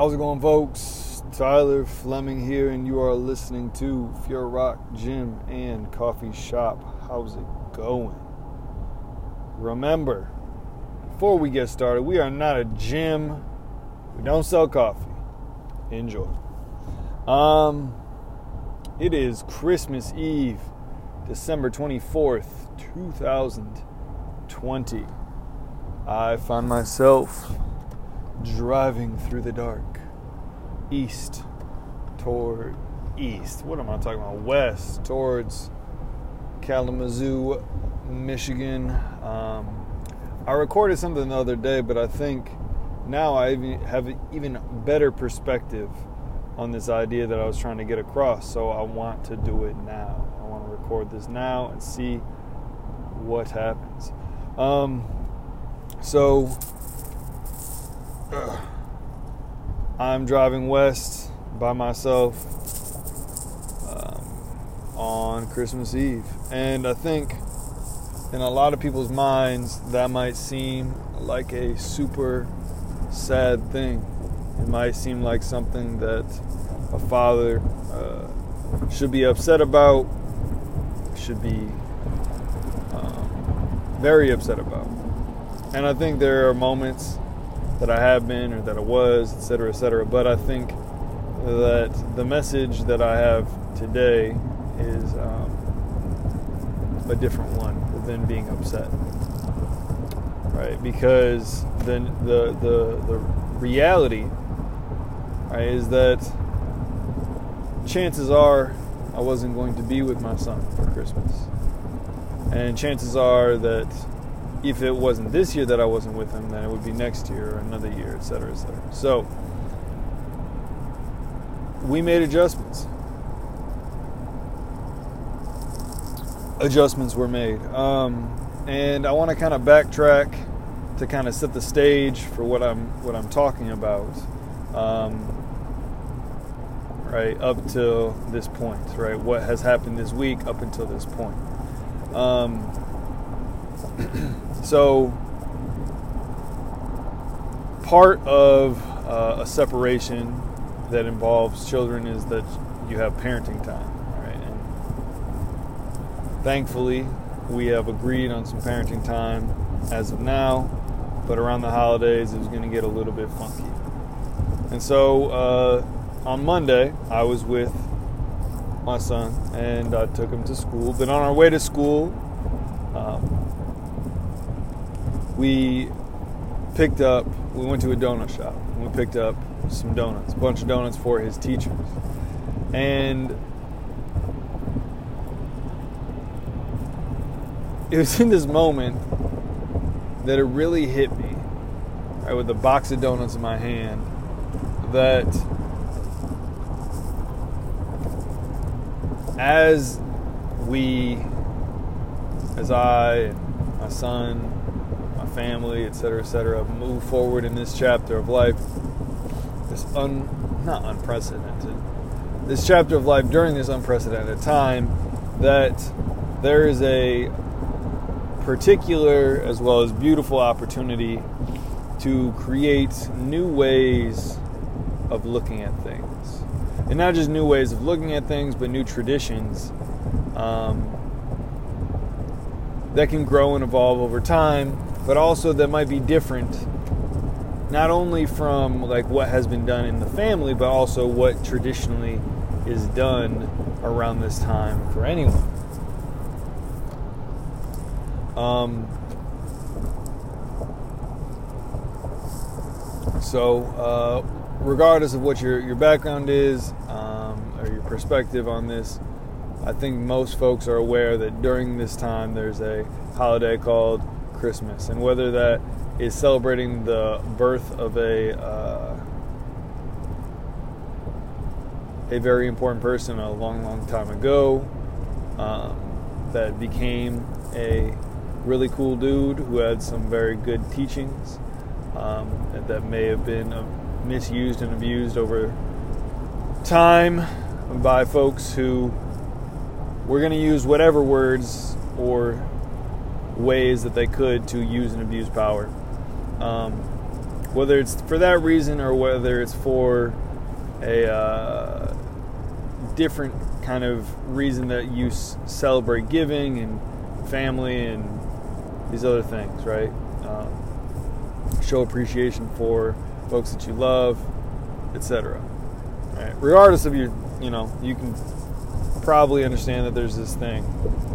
How's it going, folks? Tyler Fleming here, and you are listening to Pure Rock Gym and Coffee Shop. How's it going? Remember, before we get started, we are not a gym. We don't sell coffee. Enjoy. Um, it is Christmas Eve, December 24th, 2020. I find myself driving through the dark east toward east. What am I talking about? West towards Kalamazoo, Michigan. Um, I recorded something the other day, but I think now I have even better perspective on this idea that I was trying to get across. So I want to do it now. I want to record this now and see what happens. Um, so I'm driving west by myself um, on Christmas Eve, and I think in a lot of people's minds that might seem like a super sad thing. It might seem like something that a father uh, should be upset about, should be um, very upset about. And I think there are moments that I have been or that I was, etc., etc. But I think that the message that I have today is um, a different one than being upset, right? Because then the the the reality, right, is that chances are I wasn't going to be with my son for Christmas. And chances are that if it wasn't this year that I wasn't with him, then it would be next year or another year, et cetera, et cetera. So we made adjustments. Adjustments were made. Um, and I want to kind of backtrack to kind of set the stage for what I'm what I'm talking about. Um, right up till this point, right? What has happened this week up until this point. Um, so, part of uh, a separation that involves children is that you have parenting time, right? And thankfully, we have agreed on some parenting time as of now, but around the holidays, it's going to get a little bit funky. And so, uh, on Monday, I was with my son and I took him to school. But on our way to school, um, we picked up, we went to a donut shop and we picked up some donuts, a bunch of donuts for his teachers. And it was in this moment that it really hit me, right, with a box of donuts in my hand, that as we, as I, my son, family, etc., etc., move forward in this chapter of life, this un, not unprecedented, this chapter of life during this unprecedented time, that there is a particular as well as beautiful opportunity to create new ways of looking at things and not just new ways of looking at things, but new traditions um, that can grow and evolve over time, but also that might be different, not only from like what has been done in the family, but also what traditionally is done around this time for anyone. Um, so, uh, regardless of what your, your background is um, or your perspective on this, I think most folks are aware that during this time there's a holiday called Christmas. And whether that is celebrating the birth of a uh, a very important person a long, long time ago um, that became a really cool dude who had some very good teachings um, that may have been misused and abused over time by folks who were going to use whatever words or ways that they could to use and abuse power. Um, whether it's for that reason or whether it's for a uh, different kind of reason that you s- celebrate giving and family and these other things, right? Um, show appreciation for folks that you love, etc. Right? Regardless of your, you know, you can probably understand that there's this thing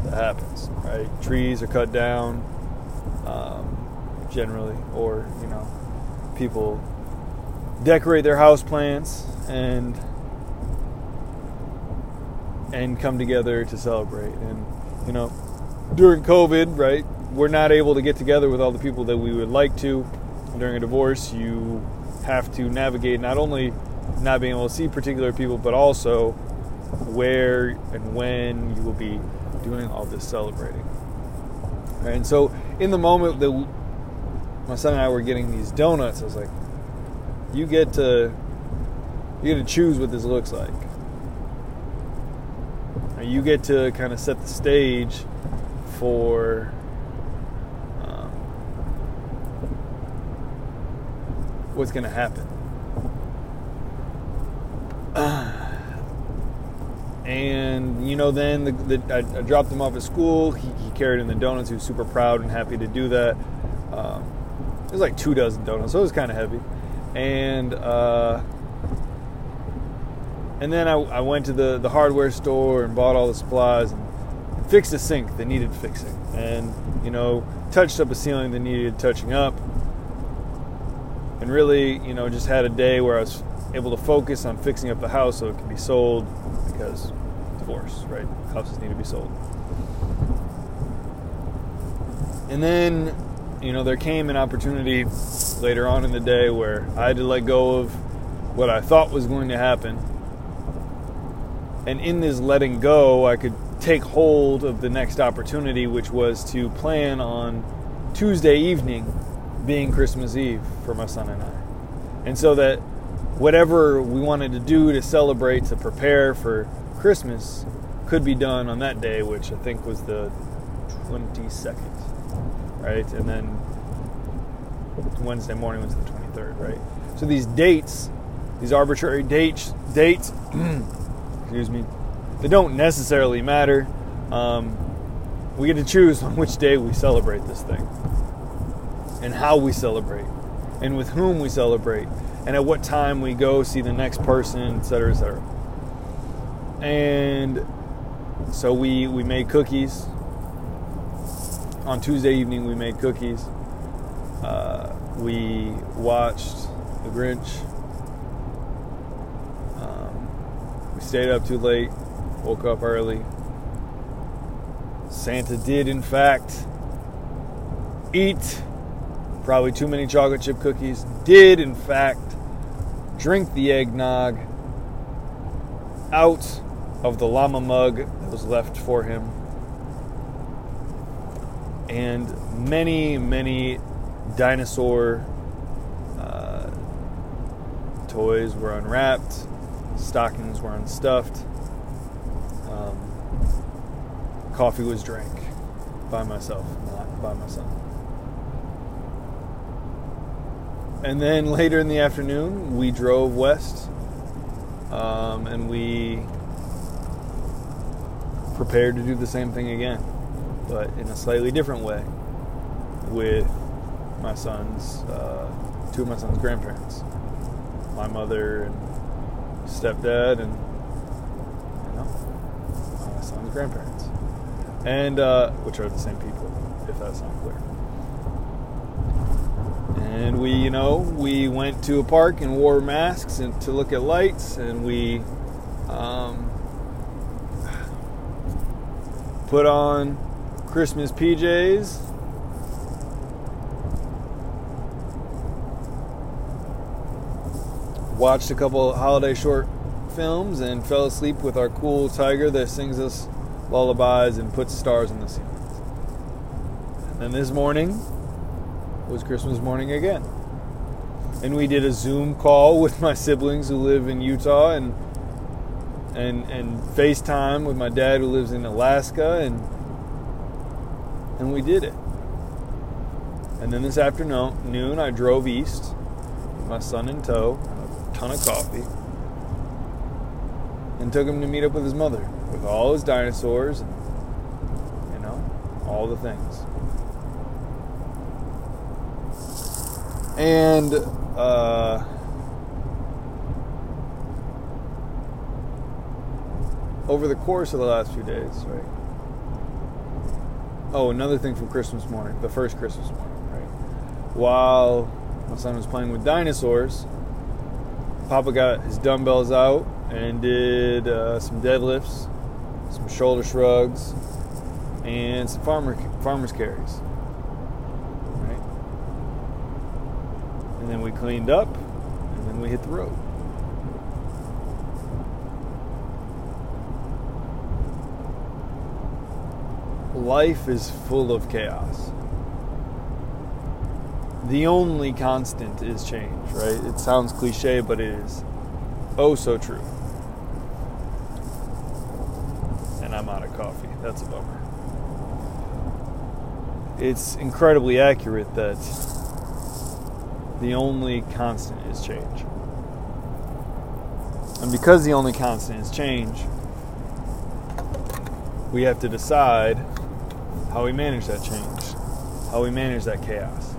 that happens, right? Trees are cut down, um, generally, or you know, people decorate their house plants and and come together to celebrate. And you know, during COVID, right, we're not able to get together with all the people that we would like to. During a divorce, you have to navigate not only not being able to see particular people, but also where and when you will be doing all this celebrating. And so, in the moment that my son and I were getting these donuts, I was like, "You get to, you get to choose what this looks like. You get to kind of set the stage for." um, What's going to happen? and you know then the, the, I, I dropped him off at school. He, he, carried in the donuts. He was super proud and happy to do that. Um, it was like two dozen donuts so it was kind of heavy. And uh, and then I, I, went to the, the hardware store and bought all the supplies and fixed a sink that needed fixing. And you know touched up a ceiling that needed touching up. And really you know just had a day where i was able to focus on fixing up the house so it could be sold because divorce, right? Houses need to be sold. And then, you know, there came an opportunity later on in the day where I had to let go of what I thought was going to happen. And in this letting go, I could take hold of the next opportunity, which was to plan on Tuesday evening being Christmas Eve for my son and I. And so that whatever we wanted to do to celebrate, to prepare for Christmas, could be done on that day, which I think was the 22nd, right? And then Wednesday morning was the 23rd, right? So these dates, these arbitrary dates, dates, excuse me, they don't necessarily matter. Um, we get to choose on which day we celebrate this thing, and how we celebrate, and with whom we celebrate, and at what time we go see the next person, etc., etc. And so we we made cookies. On Tuesday evening, we made cookies. Uh, we watched The Grinch. Um, we stayed up too late, woke up early. Santa did, in fact, eat probably too many chocolate chip cookies. Did, in fact, drink the eggnog out of the llama mug that was left for him. And many, many dinosaur uh, toys were unwrapped, stockings were unstuffed, um, coffee was drank by myself, not by my son. And then later in the afternoon, we drove west um, and we prepared to do the same thing again, but in a slightly different way with my son's, uh, two of my son's grandparents, my mother and stepdad, and you know, my son's grandparents, and uh, which are the same people, if that's not clear. And we you know we went to a park and wore masks and to look at lights and we um, put on christmas pjs watched a couple holiday short films and fell asleep with our cool tiger that sings us lullabies and puts stars in the ceiling and then this morning was Christmas morning again. And we did a Zoom call with my siblings who live in Utah and and and FaceTime with my dad who lives in Alaska and and we did it. And then this afternoon noon I drove east with my son in tow, a ton of coffee, and took him to meet up with his mother with all his dinosaurs and, you know, all the things. And, uh, over the course of the last few days, right? Oh, another thing from Christmas morning, the first Christmas morning, right? While my son was playing with dinosaurs, Papa got his dumbbells out and did uh, some deadlifts, some shoulder shrugs, and some farmer farmer's carries. Right? And then we cleaned up, and then we hit the road. Life is full of chaos. The only constant is change, right? It sounds cliche, but it is oh so true. And I'm out of coffee. That's a bummer. It's incredibly accurate that the only constant is change. And because the only constant is change, we have to decide how we manage that change, how we manage that chaos.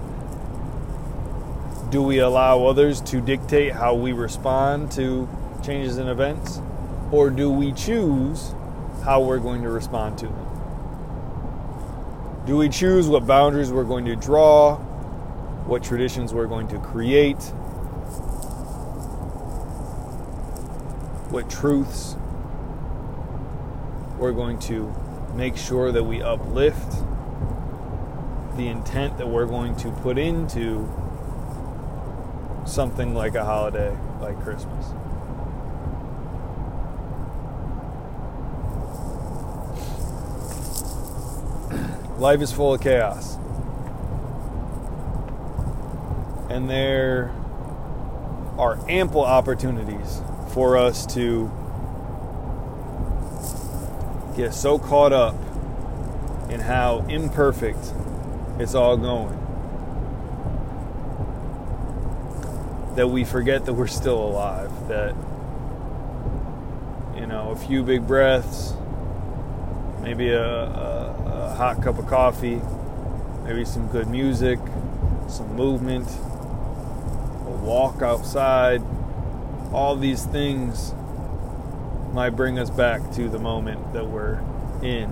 Do we allow others to dictate how we respond to changes in events? Or do we choose how we're going to respond to them? Do we choose what boundaries we're going to draw, what traditions we're going to create, what truths we're going to make sure that we uplift the intent that we're going to put into something like a holiday like Christmas. Life is full of chaos. And there are ample opportunities for us to get so caught up in how imperfect it's all going that we forget that we're still alive. That, you know, a few big breaths, maybe a, a, a hot cup of coffee, maybe some good music, some movement, a walk outside, all these things might bring us back to the moment that we're in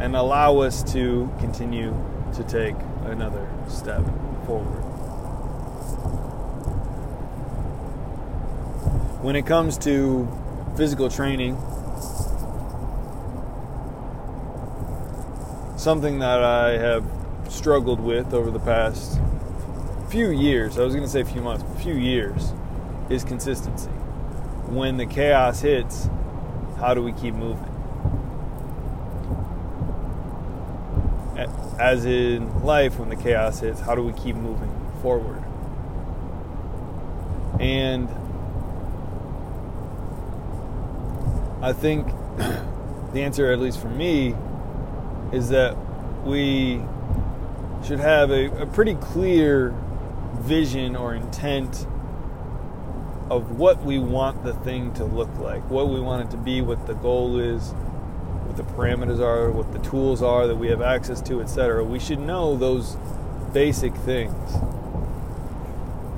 and allow us to continue to take another step forward. When it comes to physical training, something that I have struggled with over the past few years, I was going to say a few months, but few years, is consistency. When the chaos hits, how do we keep moving? As in life, when the chaos hits, how do we keep moving forward? And I think the answer, at least for me, is that we should have a, a pretty clear vision or intent of what we want the thing to look like, what we want it to be, what the goal is, what the parameters are, what the tools are that we have access to, etc. We should know those basic things.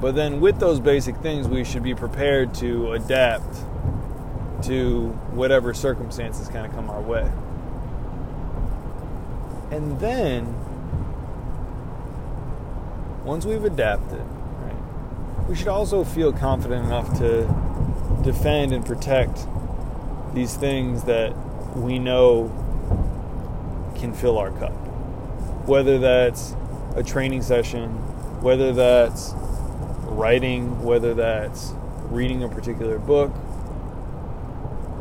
But then with those basic things, we should be prepared to adapt to whatever circumstances kind of come our way. And then, once we've adapted, we should also feel confident enough to defend and protect these things that we know can fill our cup. Whether that's a training session, whether that's writing, whether that's reading a particular book,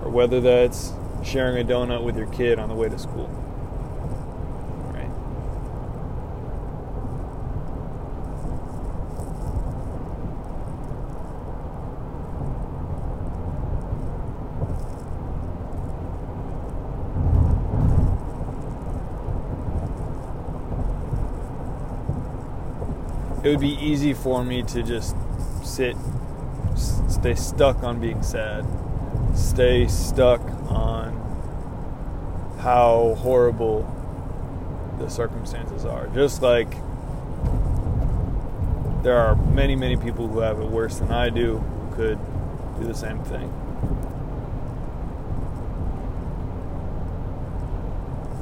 or whether that's sharing a donut with your kid on the way to school. Right? It would be easy for me to just sit, stay stuck on being sad, stay stuck on how horrible the circumstances are. Just like there are many, many people who have it worse than I do who could do the same thing.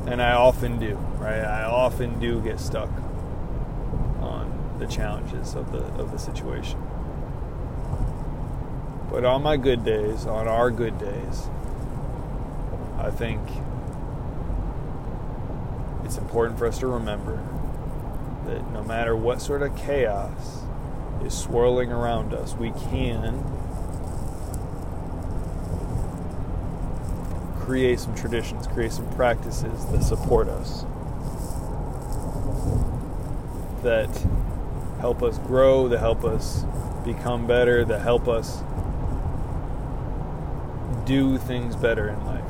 And I often do, right? I often do get stuck the challenges of the of the situation. But on my good days, on our good days, I think it's important for us to remember that no matter what sort of chaos is swirling around us, we can create some traditions, create some practices that support us, that help us grow, that help us become better, that help us do things better in life.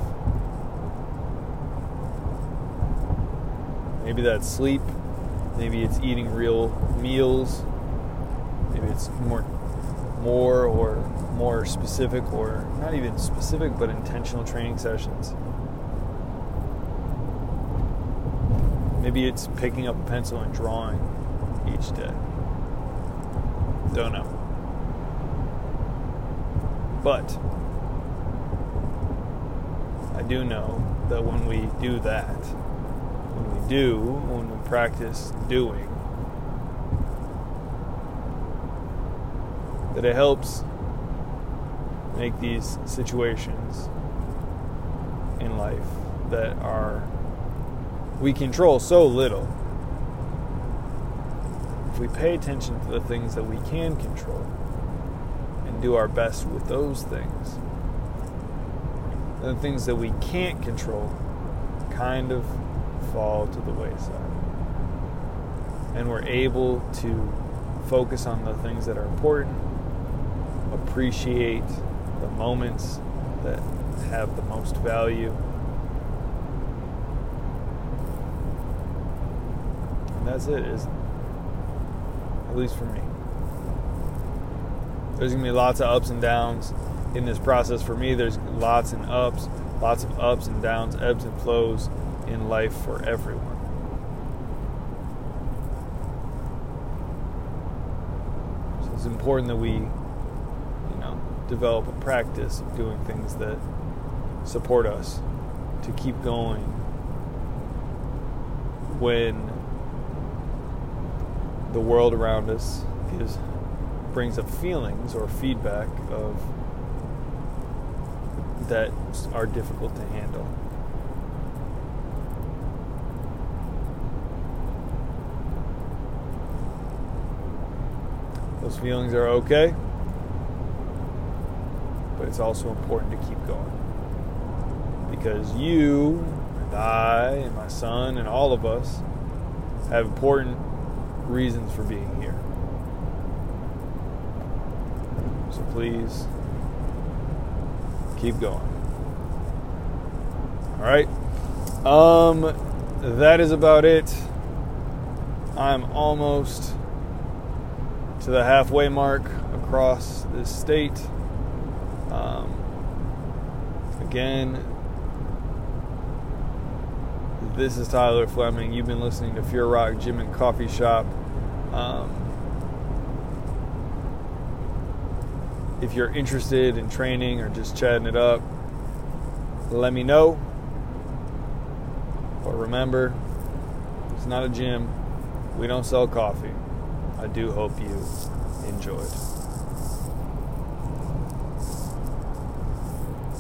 Maybe that's sleep, maybe it's eating real meals, maybe it's more more or more specific or not even specific but intentional training sessions. Maybe it's picking up a pencil and drawing each day. Don't know. But I do know that when we do that, when we do, when we practice doing, that it helps make these situations in life that are we control so little. If we pay attention to the things that we can control and do our best with those things, the things that we can't control kind of fall to the wayside. And we're able to focus on the things that are important, appreciate the moments that have the most value. And that's it, is at least for me. There's gonna be lots of ups and downs in this process. For me, there's lots and ups, lots of ups and downs, ebbs and flows in life for everyone. So it's important that we you know, develop a practice of doing things that support us to keep going when the world around us gives brings up feelings or feedback of that are difficult to handle. Those feelings are okay but it's also important to keep going. Because you and I and my son and all of us have important reasons for being here. So please keep going. All right. Um that is about it. I'm almost to the halfway mark across this state. Um, again, this is Tyler Fleming. You've been listening to Fear Rock Gym and Coffee Shop. Um, if you're interested in training or just chatting it up, let me know. But remember, it's not a gym. We don't sell coffee. I do hope you enjoyed.